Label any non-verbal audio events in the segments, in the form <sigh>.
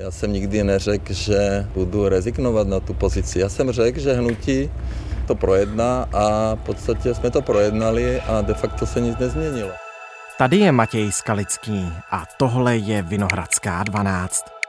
Já jsem nikdy neřekl, že budu rezignovat na tu pozici. Já jsem řekl, že hnutí to projedná a v podstatě jsme to projednali a de facto se nic nezměnilo. Tady je Matěj Skalický a tohle je Vinohradská 12.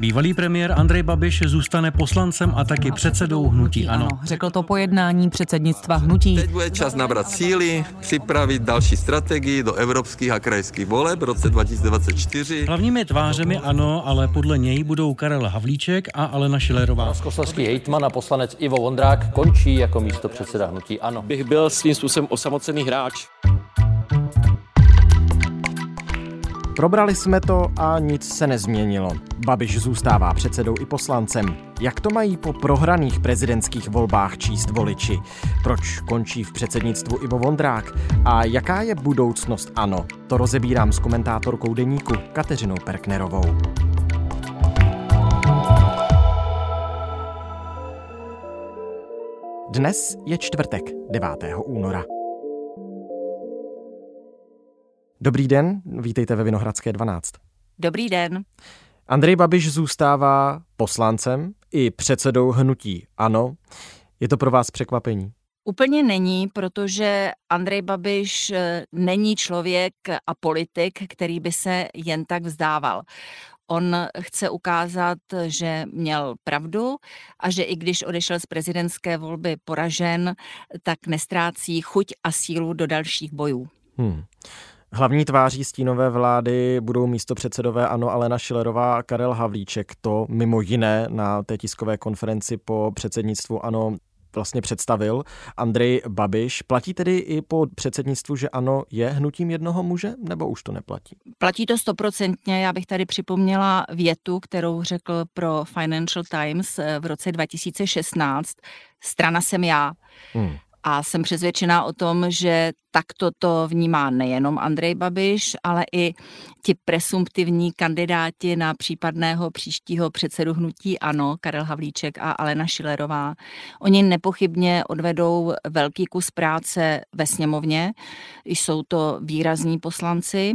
Bývalý premiér Andrej Babiš zůstane poslancem a taky předsedou hnutí ANO. Řekl to po jednání předsednictva hnutí. Teď bude čas nabrat síly, připravit další strategii do evropských a krajských voleb v roce 2024. Hlavními tvářemi ANO, ale podle něj budou Karel Havlíček a Alena Šilerová. Moskoslavský hejtman a poslanec Ivo Vondrák končí jako místo předseda hnutí ANO. Bych byl svým způsobem osamocený hráč. Probrali jsme to a nic se nezměnilo. Babiš zůstává předsedou i poslancem. Jak to mají po prohraných prezidentských volbách číst voliči? Proč končí v předsednictvu Ivo Vondrák? A jaká je budoucnost ANO? To rozebírám s komentátorkou deníku Kateřinou Perknerovou. Dnes je čtvrtek, 9. února. Dobrý den, vítejte ve Vinohradské 12. Dobrý den. Andrej Babiš zůstává poslancem i předsedou hnutí ANO. Je to pro vás překvapení? Úplně není, protože Andrej Babiš eh, není člověk a politik, který by se jen tak vzdával. On chce ukázat, že měl pravdu a že i když odešel z prezidentské volby poražen, tak nestrácí chuť a sílu do dalších bojů. Hmm. Hlavní tváří stínové vlády budou místo předsedové ANO Alena Šilerová a Karel Havlíček. To mimo jiné na té tiskové konferenci po předsednictvu ANO vlastně představil Andrej Babiš. Platí tedy i po předsednictvu, že ano, je hnutím jednoho muže, nebo už to neplatí? Platí to stoprocentně. Já bych tady připomněla větu, kterou řekl pro Financial Times v roce 2016. Strana jsem já. Hmm. A jsem přesvědčená o tom, že takto to vnímá nejenom Andrej Babiš, ale i ti presumptivní kandidáti na případného příštího předsedu hnutí ANO, Karel Havlíček a Alena Šilerová. Oni nepochybně odvedou velký kus práce ve sněmovně, jsou to výrazní poslanci,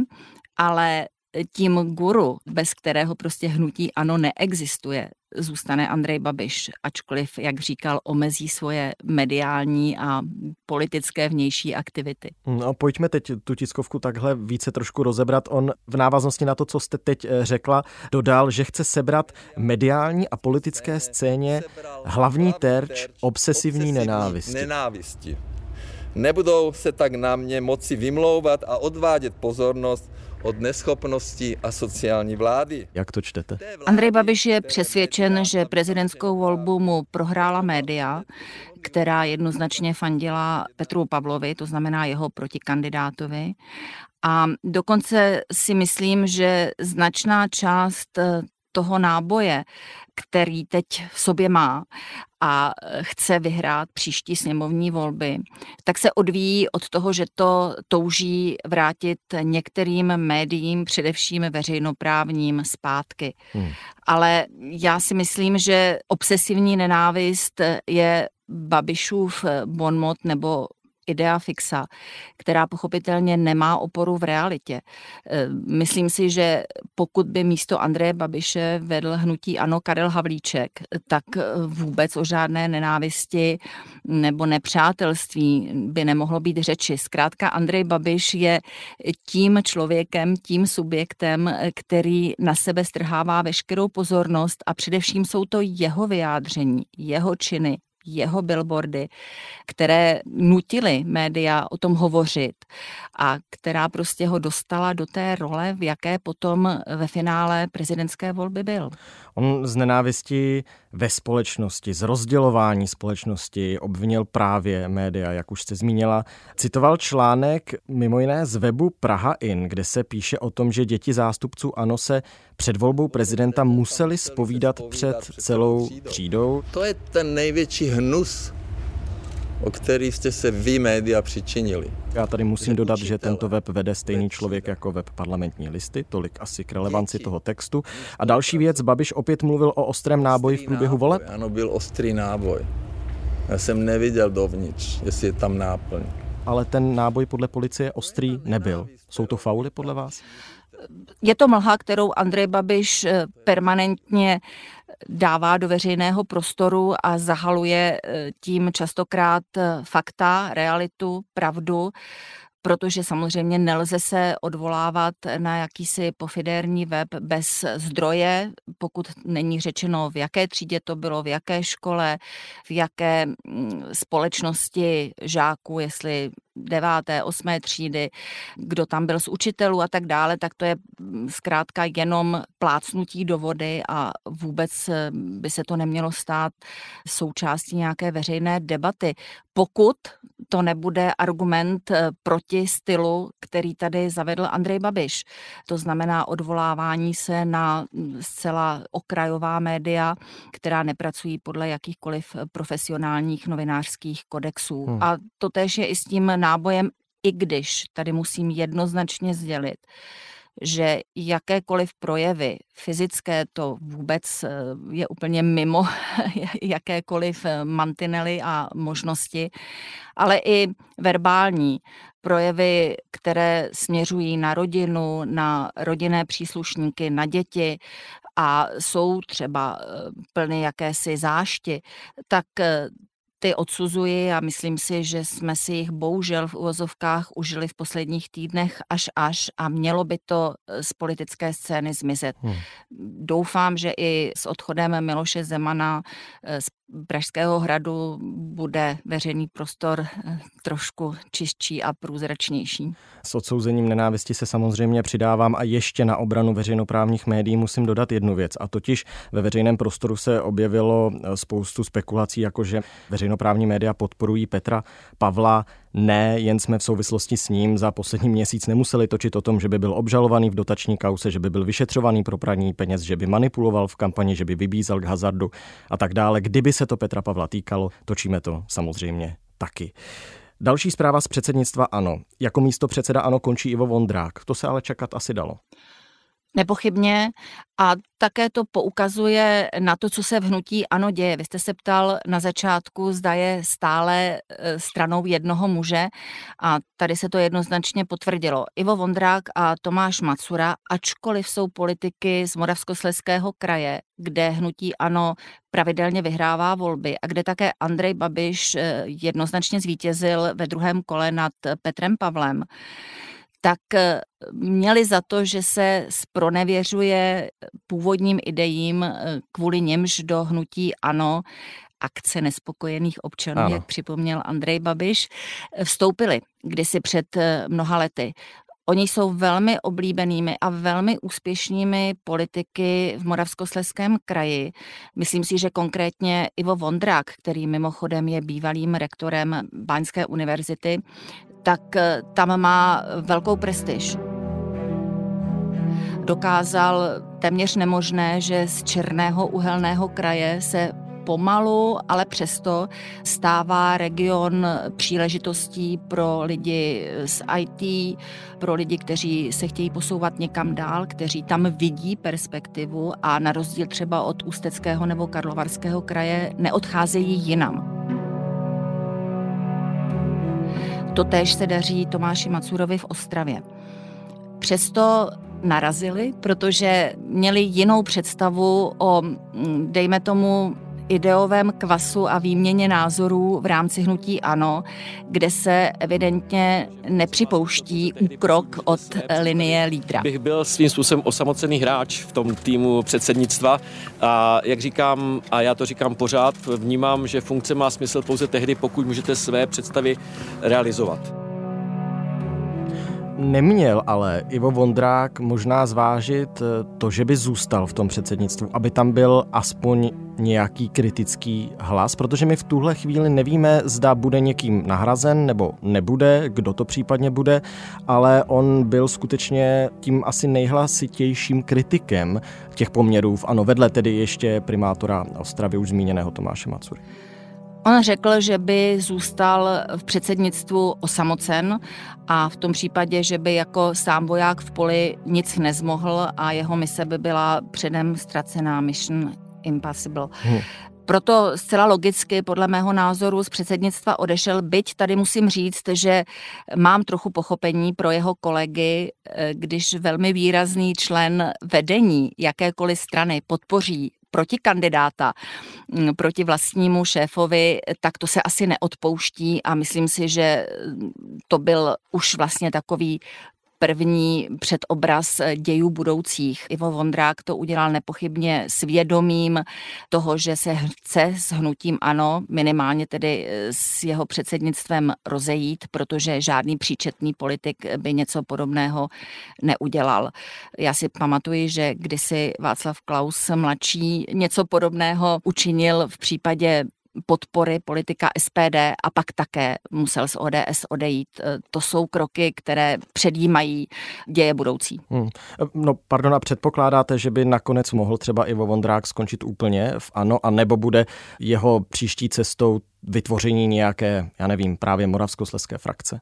ale tím guru, bez kterého prostě hnutí ano neexistuje, zůstane Andrej Babiš, ačkoliv, jak říkal, omezí svoje mediální a politické vnější aktivity. No, pojďme teď tu tiskovku takhle více trošku rozebrat. On v návaznosti na to, co jste teď eh, řekla, dodal, že chce sebrat mediální a politické scéně hlavní terč obsesivní nenávisti. nenávisti. Nebudou se tak na mě moci vymlouvat a odvádět pozornost od neschopnosti a sociální vlády. Jak to čtete? Andrej Babiš je přesvědčen, že prezidentskou volbu mu prohrála média, která jednoznačně fandila Petru Pavlovi, to znamená jeho protikandidátovi. A dokonce si myslím, že značná část toho náboje, který teď v sobě má a chce vyhrát příští sněmovní volby, tak se odvíjí od toho, že to touží vrátit některým médiím, především veřejnoprávním, zpátky. Hmm. Ale já si myslím, že obsesivní nenávist je Babišův bonmot nebo idea fixa, která pochopitelně nemá oporu v realitě. E, myslím si, že pokud by místo Andreje Babiše vedl hnutí Ano Karel Havlíček, tak vůbec o žádné nenávisti nebo nepřátelství by nemohlo být řeči. Zkrátka Andrej Babiš je tím člověkem, tím subjektem, který na sebe strhává veškerou pozornost a především jsou to jeho vyjádření, jeho činy, jeho billboardy, které nutily média o tom hovořit a která prostě ho dostala do té role, v jaké potom ve finále prezidentské volby byl. On z nenávisti ve společnosti, z rozdělování společnosti obvinil právě média, jak už jste zmínila. Citoval článek mimo jiné z webu Praha In, kde se píše o tom, že děti zástupců ANO se před volbou prezidenta museli spovídat před celou třídou. To je ten největší hnus o který jste se vy média přičinili. Já tady musím dodat, že tento web vede stejný člověk jako web parlamentní listy, tolik asi k relevanci toho textu. A další věc, Babiš opět mluvil o ostrém náboji v průběhu voleb? Ano, byl ostrý náboj. Já jsem neviděl dovnitř, jestli je tam náplň. Ale ten náboj podle policie ostrý nebyl. Jsou to fauly podle vás? Je to mlha, kterou Andrej Babiš eh, permanentně dává do veřejného prostoru a zahaluje eh, tím častokrát eh, fakta, realitu, pravdu protože samozřejmě nelze se odvolávat na jakýsi pofidérní web bez zdroje, pokud není řečeno, v jaké třídě to bylo, v jaké škole, v jaké mm, společnosti žáků, jestli deváté, osmé třídy, kdo tam byl z učitelů a tak dále, tak to je mm, zkrátka jenom plácnutí do vody a vůbec eh, by se to nemělo stát součástí nějaké veřejné debaty. Pokud to nebude argument eh, proti stylu, který tady zavedl Andrej Babiš. To znamená odvolávání se na mm, zcela okrajová média, která nepracují podle jakýchkoliv profesionálních novinářských kodexů. Hmm. A to tež je i s tím nábojem, i když tady musím jednoznačně sdělit, že jakékoliv projevy fyzické to vůbec eh, je úplně mimo <laughs> jakékoliv eh, mantinely a možnosti, ale i verbální projevy, které směřují na rodinu, na rodinné příslušníky, na děti a jsou třeba eh, plny jakési zášti, tak ty odsuzuji a myslím si, že jsme si jich bohužel v uvozovkách užili v posledních týdnech až až a mělo by to eh, z politické scény zmizet. Hmm. Doufám, že i s odchodem Miloše Zemana eh, z Pražského hradu bude veřejný prostor eh, trošku čistší a průzračnější. S odsouzením nenávisti se samozřejmě přidávám a ještě na obranu veřejnoprávních médií musím dodat jednu věc. A totiž ve veřejném prostoru se objevilo eh, spoustu spekulací, jako že veřejnoprávní média podporují Petra Pavla. Ne, jen jsme v souvislosti s ním za poslední měsíc nemuseli točit o tom, že by byl obžalovaný v dotační kause, že by byl vyšetřovaný pro praní peněz, že by manipuloval v kampani, že by vybízel k hazardu a tak dále. Kdyby se to Petra Pavla týkalo, točíme to samozřejmě taky. Další zpráva z předsednictva ANO. Jako místo předseda ANO končí Ivo Vondrák. To se ale čekat asi dalo. Nepochybně. A také to poukazuje na to, co se v hnutí ano děje. Vy jste se ptal na začátku, zda je stále e, stranou jednoho muže a tady se to jednoznačně potvrdilo. Ivo Vondrák a Tomáš Macura, ačkoliv jsou politiky z Moravskosleského kraje, kde hnutí ano pravidelně vyhrává volby a kde také Andrej Babiš e, jednoznačně zvítězil ve druhém kole nad Petrem Pavlem, tak eh, měli za to, že se spronevěřuje původním idejím, eh, kvůli němž do hnutí ANO akce nespokojených občanů, ano. jak připomněl Andrej Babiš, eh, vstoupili kdysi před mnoha lety. Oni jsou velmi oblíbenými a velmi úspěšnými politiky v Moravskosleském kraji. Myslím si, že konkrétně Ivo Vondrák, který mimochodem je bývalým rektorem Báňské univerzity, tak eh, tam má velkou prestiž. Dokázal téměř nemožné, že z černého uhelného kraje se pomalu, ale přesto stává region příležitostí pro lidi z IT, pro lidi, kteří se chtějí posouvat někam dál, kteří tam vidí perspektivu a na rozdíl třeba od Ústeckého nebo Karlovarského kraje neodcházejí jinam. Totéž se daří Tomáši Macurovi v Ostravě. Přesto narazili, protože měli jinou představu o, mm, dejme tomu, ideovém kvasu a výměně názorů v rámci hnutí ANO, kde se evidentně nepřipouští krok od linie lídra. Bych byl svým způsobem osamocený hráč v tom týmu předsednictva a jak říkám, a já to říkám pořád, vnímám, že funkce má smysl pouze tehdy, pokud můžete své představy realizovat. Neměl ale Ivo Vondrák možná zvážit to, že by zůstal v tom předsednictvu, aby tam byl aspoň nějaký kritický hlas, protože my v tuhle chvíli nevíme, zda bude někým nahrazen nebo nebude, kdo to případně bude, ale on byl skutečně tím asi nejhlasitějším kritikem těch poměrů v ANO, vedle tedy ještě primátora Ostravy už zmíněného Tomáše Macury. On řekl, že by zůstal v předsednictvu osamocen a v tom případě, že by jako sám voják v poli nic nezmohl a jeho mise by byla předem ztracená mission impossible. Hmm. Proto zcela logicky, podle mého názoru, z předsednictva odešel, byť tady musím říct, že mám trochu pochopení pro jeho kolegy, eh, když velmi výrazný člen vedení jakékoliv strany podpoří proti kandidáta, mm, proti vlastnímu šéfovi, tak to se asi neodpouští a myslím si, že to byl už vlastně takový první předobraz dějů budoucích. Ivo Vondrák to udělal nepochybně svědomím toho, že se chce s hnutím ANO, minimálně tedy s jeho předsednictvem rozejít, protože žádný příčetný politik by něco podobného neudělal. Já si pamatuji, že kdysi Václav Klaus mladší něco podobného učinil v případě podpory politika SPD a pak také musel z ODS odejít. E, to jsou kroky, které předjímají děje budoucí. Hmm. No, pardon, a předpokládáte, že by nakonec mohl třeba Ivo Vondrák skončit úplně v ANO, a nebo bude jeho příští cestou vytvoření nějaké, já nevím, právě moravskoslezské frakce?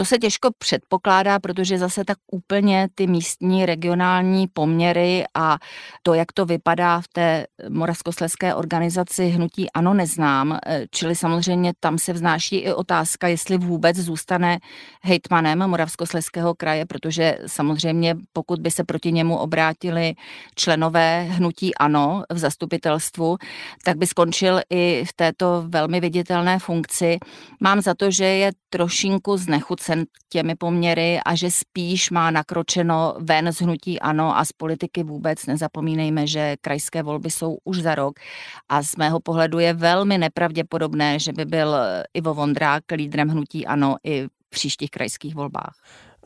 To se těžko předpokládá, protože zase tak úplně ty místní regionální poměry a to, jak to vypadá v té moravskoslezské organizaci hnutí ANO neznám. Eh, čili samozřejmě tam se vznáší i otázka, jestli vůbec zůstane hejtmanem Moravskoslezského kraje, protože samozřejmě pokud by se proti němu obrátili členové hnutí ANO v zastupitelstvu, tak by skončil i v této velmi viditelné funkci. Mám za to, že je trošinku znechucený ohlcen těmi poměry a že spíš má nakročeno ven z hnutí ANO a z politiky vůbec. Nezapomínejme, že krajské volby jsou už za rok a z mého pohledu je velmi nepravděpodobné, že by byl Ivo Vondrák lídrem hnutí ANO i v příštích krajských volbách.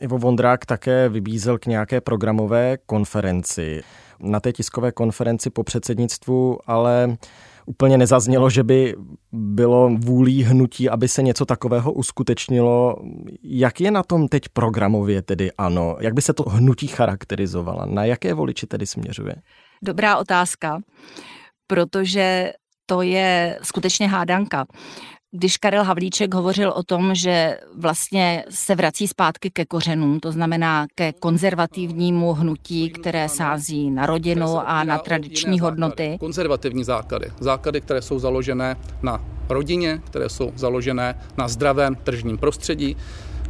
Ivo Vondrák také vybízel k nějaké programové konferenci. Na té tiskové konferenci po předsednictvu ale úplně nezaznělo, že by bylo vůlí hnutí, aby se něco takového uskutečnilo. Jak je na tom teď programově tedy ano? Jak by se to hnutí charakterizovala? Na jaké voliči tedy směřuje? Dobrá otázka, protože to je skutečně hádanka když Karel Havlíček hovořil o tom, že vlastně se vrací zpátky ke kořenům, to znamená ke konzervativnímu hnutí, které sází na rodinu a na tradiční hodnoty. Konzervativní základy. Základy, které jsou založené na rodině, které jsou založené na zdravém tržním prostředí,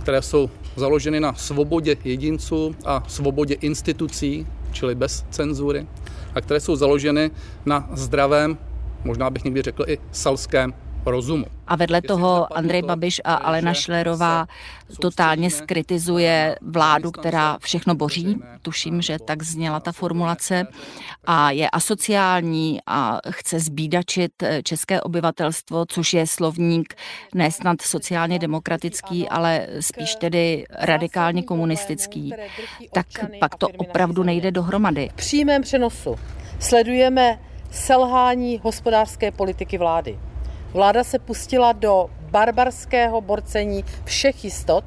které jsou založeny na svobodě jedinců a svobodě institucí, čili bez cenzury, a které jsou založeny na zdravém, možná bych někdy řekl i selském rozumu. A vedle toho Andrej Babiš a Alena Šlerová totálně skritizuje vládu, která všechno boří. Tuším, že tak zněla ta formulace. A je asociální a chce zbídačit české obyvatelstvo, což je slovník nesnad sociálně demokratický, ale spíš tedy radikálně komunistický. Tak pak to opravdu nejde dohromady. V přímém přenosu sledujeme selhání hospodářské politiky vlády. Vláda se pustila do barbarského borcení všech jistot,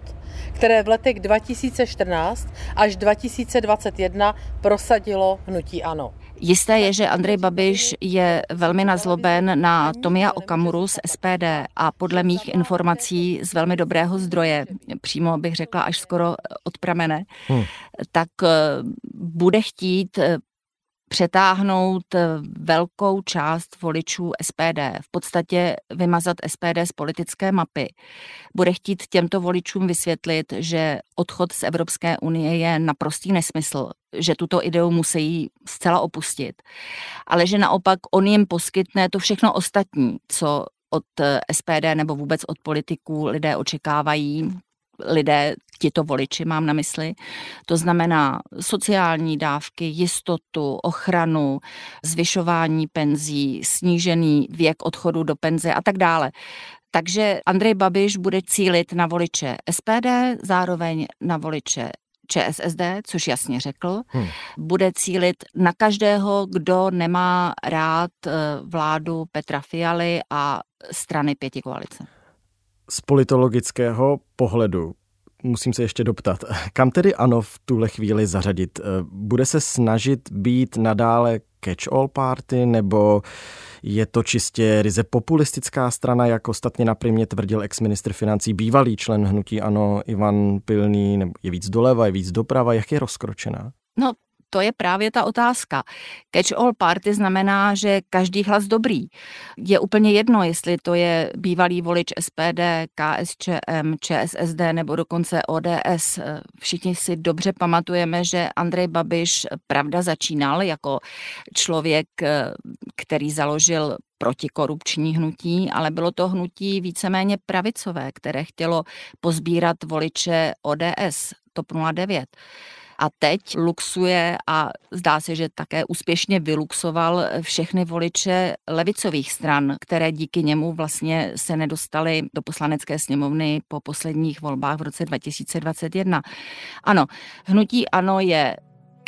které v letech 2014 až 2021 prosadilo hnutí ANO. Jisté je, že Andrej Babiš je velmi nazloben na Tomia Okamuru z SPD a podle mých informací z velmi dobrého zdroje, přímo bych řekla až skoro od pramene, hmm. tak eh, bude chtít eh, přetáhnout eh, velkou část voličů SPD, v podstatě vymazat SPD z politické mapy. Bude chtít těmto voličům vysvětlit, že odchod z Evropské unie je naprostý nesmysl, že tuto ideu musí zcela opustit, ale že naopak on jim poskytne to všechno ostatní, co od eh, SPD nebo vůbec od politiků lidé očekávají, lidé, tito voliči mám na mysli. To znamená sociální dávky, jistotu, ochranu, zvyšování penzí, snížený věk odchodu do penze a tak dále. Takže Andrej Babiš bude cílit na voliče SPD, zároveň na voliče ČSSD, což jasně řekl, hmm. bude cílit na každého, kdo nemá rád eh, vládu Petra Fialy a strany pěti koalice z politologického pohledu musím se ještě doptat, kam tedy ano v tuhle chvíli zařadit? Eh, bude se snažit být nadále catch-all party, nebo je to čistě ryze populistická strana, jak ostatně na primě tvrdil ex-ministr financí, bývalý člen hnutí ANO Ivan Pilný, nebo je víc doleva, je víc doprava, jak je rozkročená? No, to je právě ta otázka. Catch all party znamená, že každý hlas dobrý. Je úplně jedno, jestli to je bývalý volič SPD, KSČM, ČSSD nebo dokonce ODS. Všichni si dobře pamatujeme, že Andrej Babiš pravda začínal jako člověk, který založil protikorupční hnutí, ale bylo to hnutí víceméně pravicové, které chtělo pozbírat voliče ODS, TOP 09 a teď luxuje a zdá se, že také úspěšně vyluxoval všechny voliče levicových stran, které díky němu vlastně se nedostaly do poslanecké sněmovny po posledních volbách v roce 2021. Ano, hnutí ANO je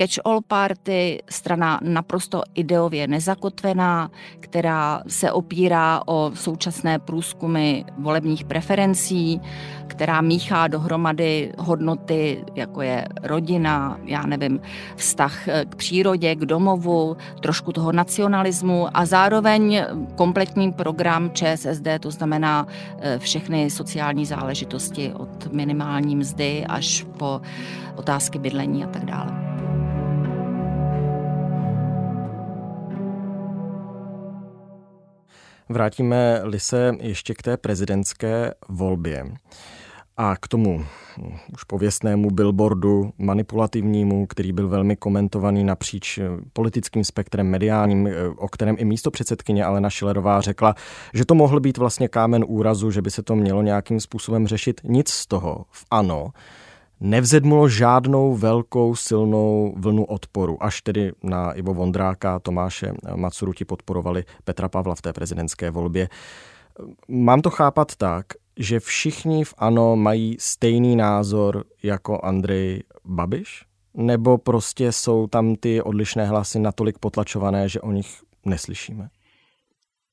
catch-all party, strana naprosto ideově nezakotvená, která se opírá o současné průzkumy volebních preferencí, která míchá dohromady hodnoty, jako je rodina, já nevím, vztah k přírodě, k domovu, trošku toho nacionalismu a zároveň kompletní program ČSSD, to znamená eh, všechny sociální záležitosti od minimální mzdy až po otázky bydlení a tak dále. Vrátíme-li se ještě k té prezidentské volbě a k tomu už pověstnému billboardu manipulativnímu, který byl velmi komentovaný napříč politickým spektrem mediálním, o kterém i místo předsedkyně Alena Šilerová řekla, že to mohl být vlastně kámen úrazu, že by se to mělo nějakým způsobem řešit. Nic z toho v ANO nevzedmulo žádnou velkou silnou vlnu odporu, až tedy na Ivo Vondráka, Tomáše Macuru ti podporovali Petra Pavla v té prezidentské volbě. Mám to chápat tak, že všichni v ANO mají stejný názor jako Andrej Babiš? Nebo prostě jsou tam ty odlišné hlasy natolik potlačované, že o nich neslyšíme?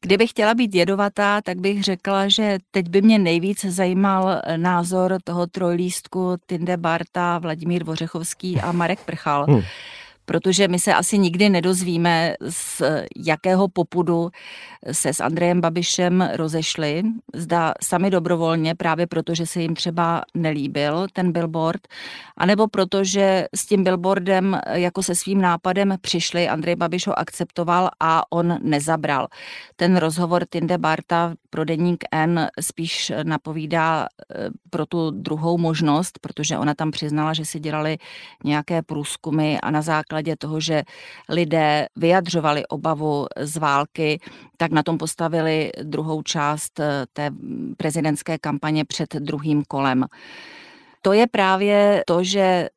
Kdybych chtěla být jedovatá, tak bych řekla, že teď by mě nejvíc zajímal názor toho trojlístku Tinde Barta, Vladimír Vořechovský a Marek Prchal. Hmm protože my se asi nikdy nedozvíme, z jakého popudu se s Andrejem Babišem rozešli. Zda sami dobrovolně, právě protože se jim třeba nelíbil ten billboard, anebo protože s tím billboardem jako se svým nápadem přišli, Andrej Babiš ho akceptoval a on nezabral. Ten rozhovor Tinde Barta pro deník N spíš napovídá eh, pro tu druhou možnost, protože ona tam přiznala, že si dělali nějaké průzkumy a na základě toho, že lidé vyjadřovali obavu z války, tak na tom postavili druhou část eh, té prezidentské kampaně před druhým kolem. To je právě to, že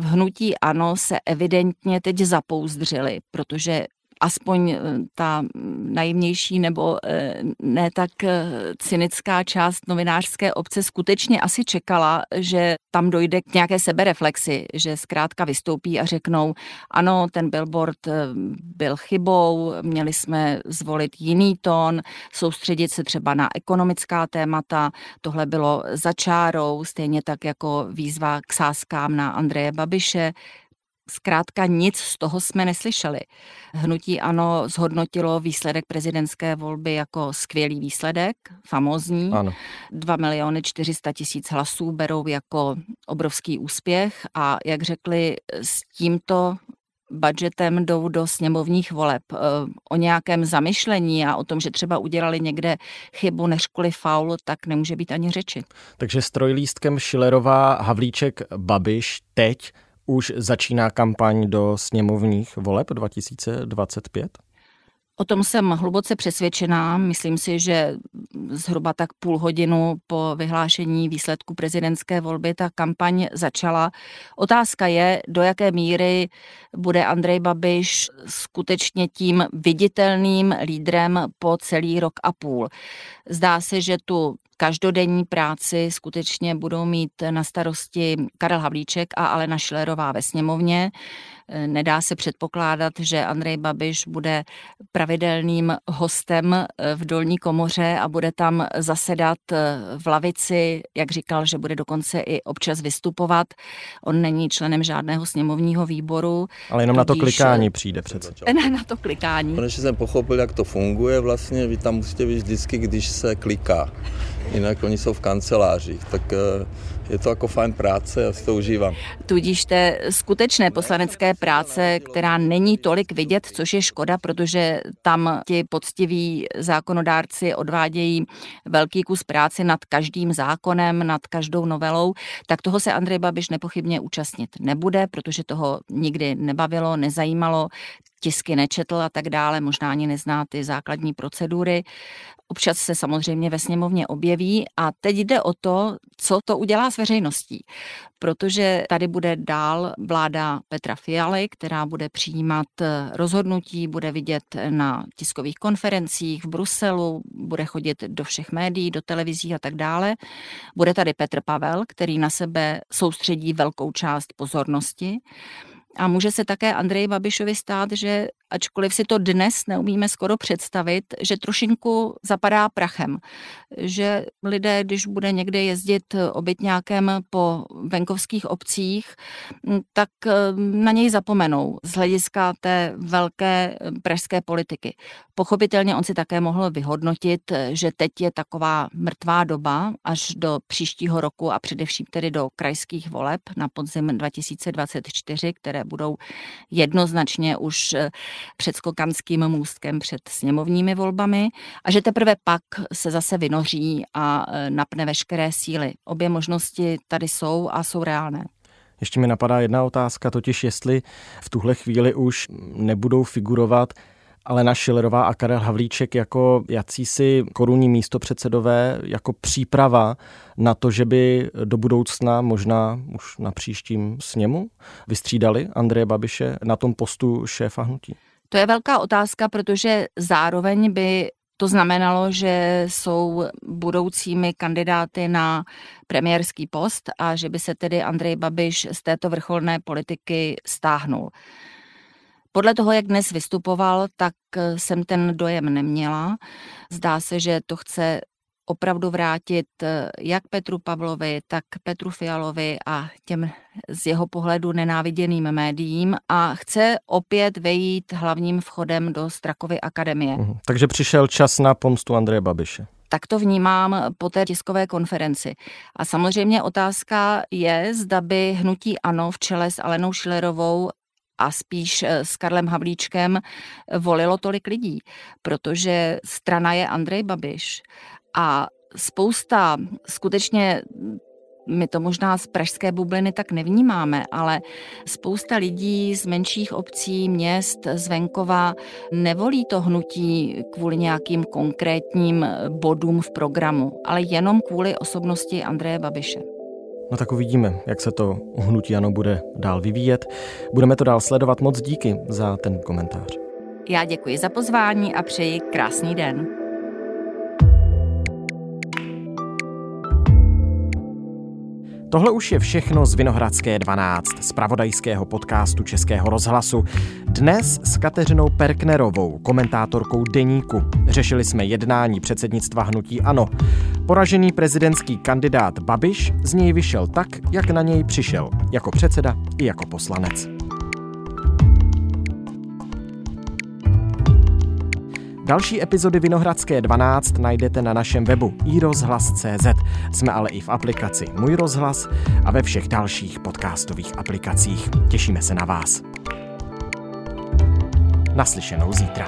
v hnutí ANO se evidentně teď zapouzdřili, protože aspoň eh, ta naivnější nebo eh, ne tak eh, cynická část novinářské obce skutečně asi čekala, že tam dojde k nějaké sebereflexi, že zkrátka vystoupí a řeknou, ano, ten billboard byl chybou, měli jsme zvolit jiný tón, soustředit se třeba na ekonomická témata, tohle bylo začárou, stejně tak jako výzva k sáskám na Andreje Babiše, Zkrátka nic z toho jsme neslyšeli. Hnutí ANO zhodnotilo výsledek prezidentské volby jako skvělý výsledek, famózní. Ano. 2 miliony 400 tisíc hlasů berou jako obrovský úspěch a jak řekli, s tímto budgetem jdou do sněmovních voleb. E, o nějakém zamyšlení a o tom, že třeba udělali někde chybu, než kvůli faul, tak nemůže být ani řeči. Takže strojlístkem Šilerová, Havlíček, Babiš teď už začíná kampaň do sněmovních voleb 2025? O tom jsem hluboce přesvědčená. Myslím si, že zhruba tak půl hodinu po vyhlášení výsledku prezidentské volby ta kampaň začala. Otázka je, do jaké míry bude Andrej Babiš skutečně tím viditelným lídrem po celý rok a půl. Zdá se, že tu každodenní práci skutečně budou mít na starosti Karel Havlíček a Alena Šlerová ve sněmovně. Nedá se předpokládat, že Andrej Babiš bude pravidelným hostem v dolní komoře a bude tam zasedat v lavici, jak říkal, že bude dokonce i občas vystupovat. On není členem žádného sněmovního výboru. Ale jenom na to klikání přijde přece. <laughs> Ne, na to klikání. Konečně jsem pochopil, jak to funguje. Vlastně vy tam musíte být vždycky, když se kliká jinak oni jsou v kancelářích. Tak eh, je to jako fajn práce, já si to užívám. Tudíž té skutečné poslanecké práce, která není tolik vidět, což je škoda, protože tam ti poctiví zákonodárci odvádějí velký kus práce nad každým zákonem, nad každou novelou, tak toho se Andrej Babiš nepochybně účastnit nebude, protože toho nikdy nebavilo, nezajímalo tisky nečetl a tak dále, možná ani nezná ty základní procedury. Občas se samozřejmě ve sněmovně objeví a teď jde o to, co to udělá s veřejností. Protože tady bude dál vláda Petra Fialy, která bude přijímat rozhodnutí, bude vidět na tiskových konferencích v Bruselu, bude chodit do všech médií, do televizí a tak dále. Bude tady Petr Pavel, který na sebe soustředí velkou část pozornosti. A může se také Andreji Babišovi stát, že ačkoliv si to dnes neumíme skoro představit, že trošinku zapadá prachem. Že lidé, když bude někde jezdit obytňákem po venkovských obcích, tak na něj zapomenou z hlediska té velké pražské politiky. Pochopitelně on si také mohl vyhodnotit, že teď je taková mrtvá doba až do příštího roku a především tedy do krajských voleb na podzim 2024, které budou jednoznačně už před skokanským můstkem před sněmovními volbami a že teprve pak se zase vynoří a e, napne veškeré síly. Obě možnosti tady jsou a jsou reálné. Ještě mi napadá jedna otázka, totiž jestli v tuhle chvíli už nebudou figurovat Alena Šilerová a Karel Havlíček jako jacísi korunní místopředsedové, jako příprava na to, že by do budoucna, možná už na příštím sněmu, vystřídali Andreje Babiše na tom postu šéfa hnutí? To je velká otázka, protože zároveň by to znamenalo, že jsou budoucími kandidáty na premiérský post a že by se tedy Andrej Babiš z této vrcholné politiky stáhnul. Podle toho, jak dnes vystupoval, tak jsem ten dojem neměla. Zdá se, že to chce opravdu vrátit eh, jak Petru Pavlovi, tak Petru Fialovi a těm z jeho pohledu nenáviděným médiím a chce opět vejít hlavním vchodem do Strakovy akademie. Mhm. Takže přišel čas na pomstu Andreje Babiše. Tak to vnímám po té tiskové konferenci. A samozřejmě otázka je, zda by hnutí ANO v čele s Alenou Šilerovou a spíš eh, s Karlem Havlíčkem volilo tolik lidí, protože strana je Andrej Babiš a spousta skutečně my to možná z pražské bubliny tak nevnímáme, ale spousta lidí z menších obcí, měst, z venkova nevolí to hnutí kvůli nějakým konkrétním bodům v programu, ale jenom kvůli osobnosti Andreje Babiše. No tak uvidíme, jak se to hnutí ano bude dál vyvíjet. Budeme to dál sledovat. Moc díky za ten komentář. Já děkuji za pozvání a přeji krásný den. Tohle už je všechno z Vinohradské 12, z pravodajského podcastu Českého rozhlasu. Dnes s Kateřinou Perknerovou, komentátorkou Deníku. Řešili jsme jednání předsednictva Hnutí Ano. Poražený prezidentský kandidát Babiš z něj vyšel tak, jak na něj přišel, jako předseda i jako poslanec. Další epizody Vinohradské 12 najdete na našem webu iRozhlas.cz. Jsme ale i v aplikaci Můj rozhlas a ve všech dalších podcastových aplikacích. Těšíme se na vás. Naslyšenou zítra.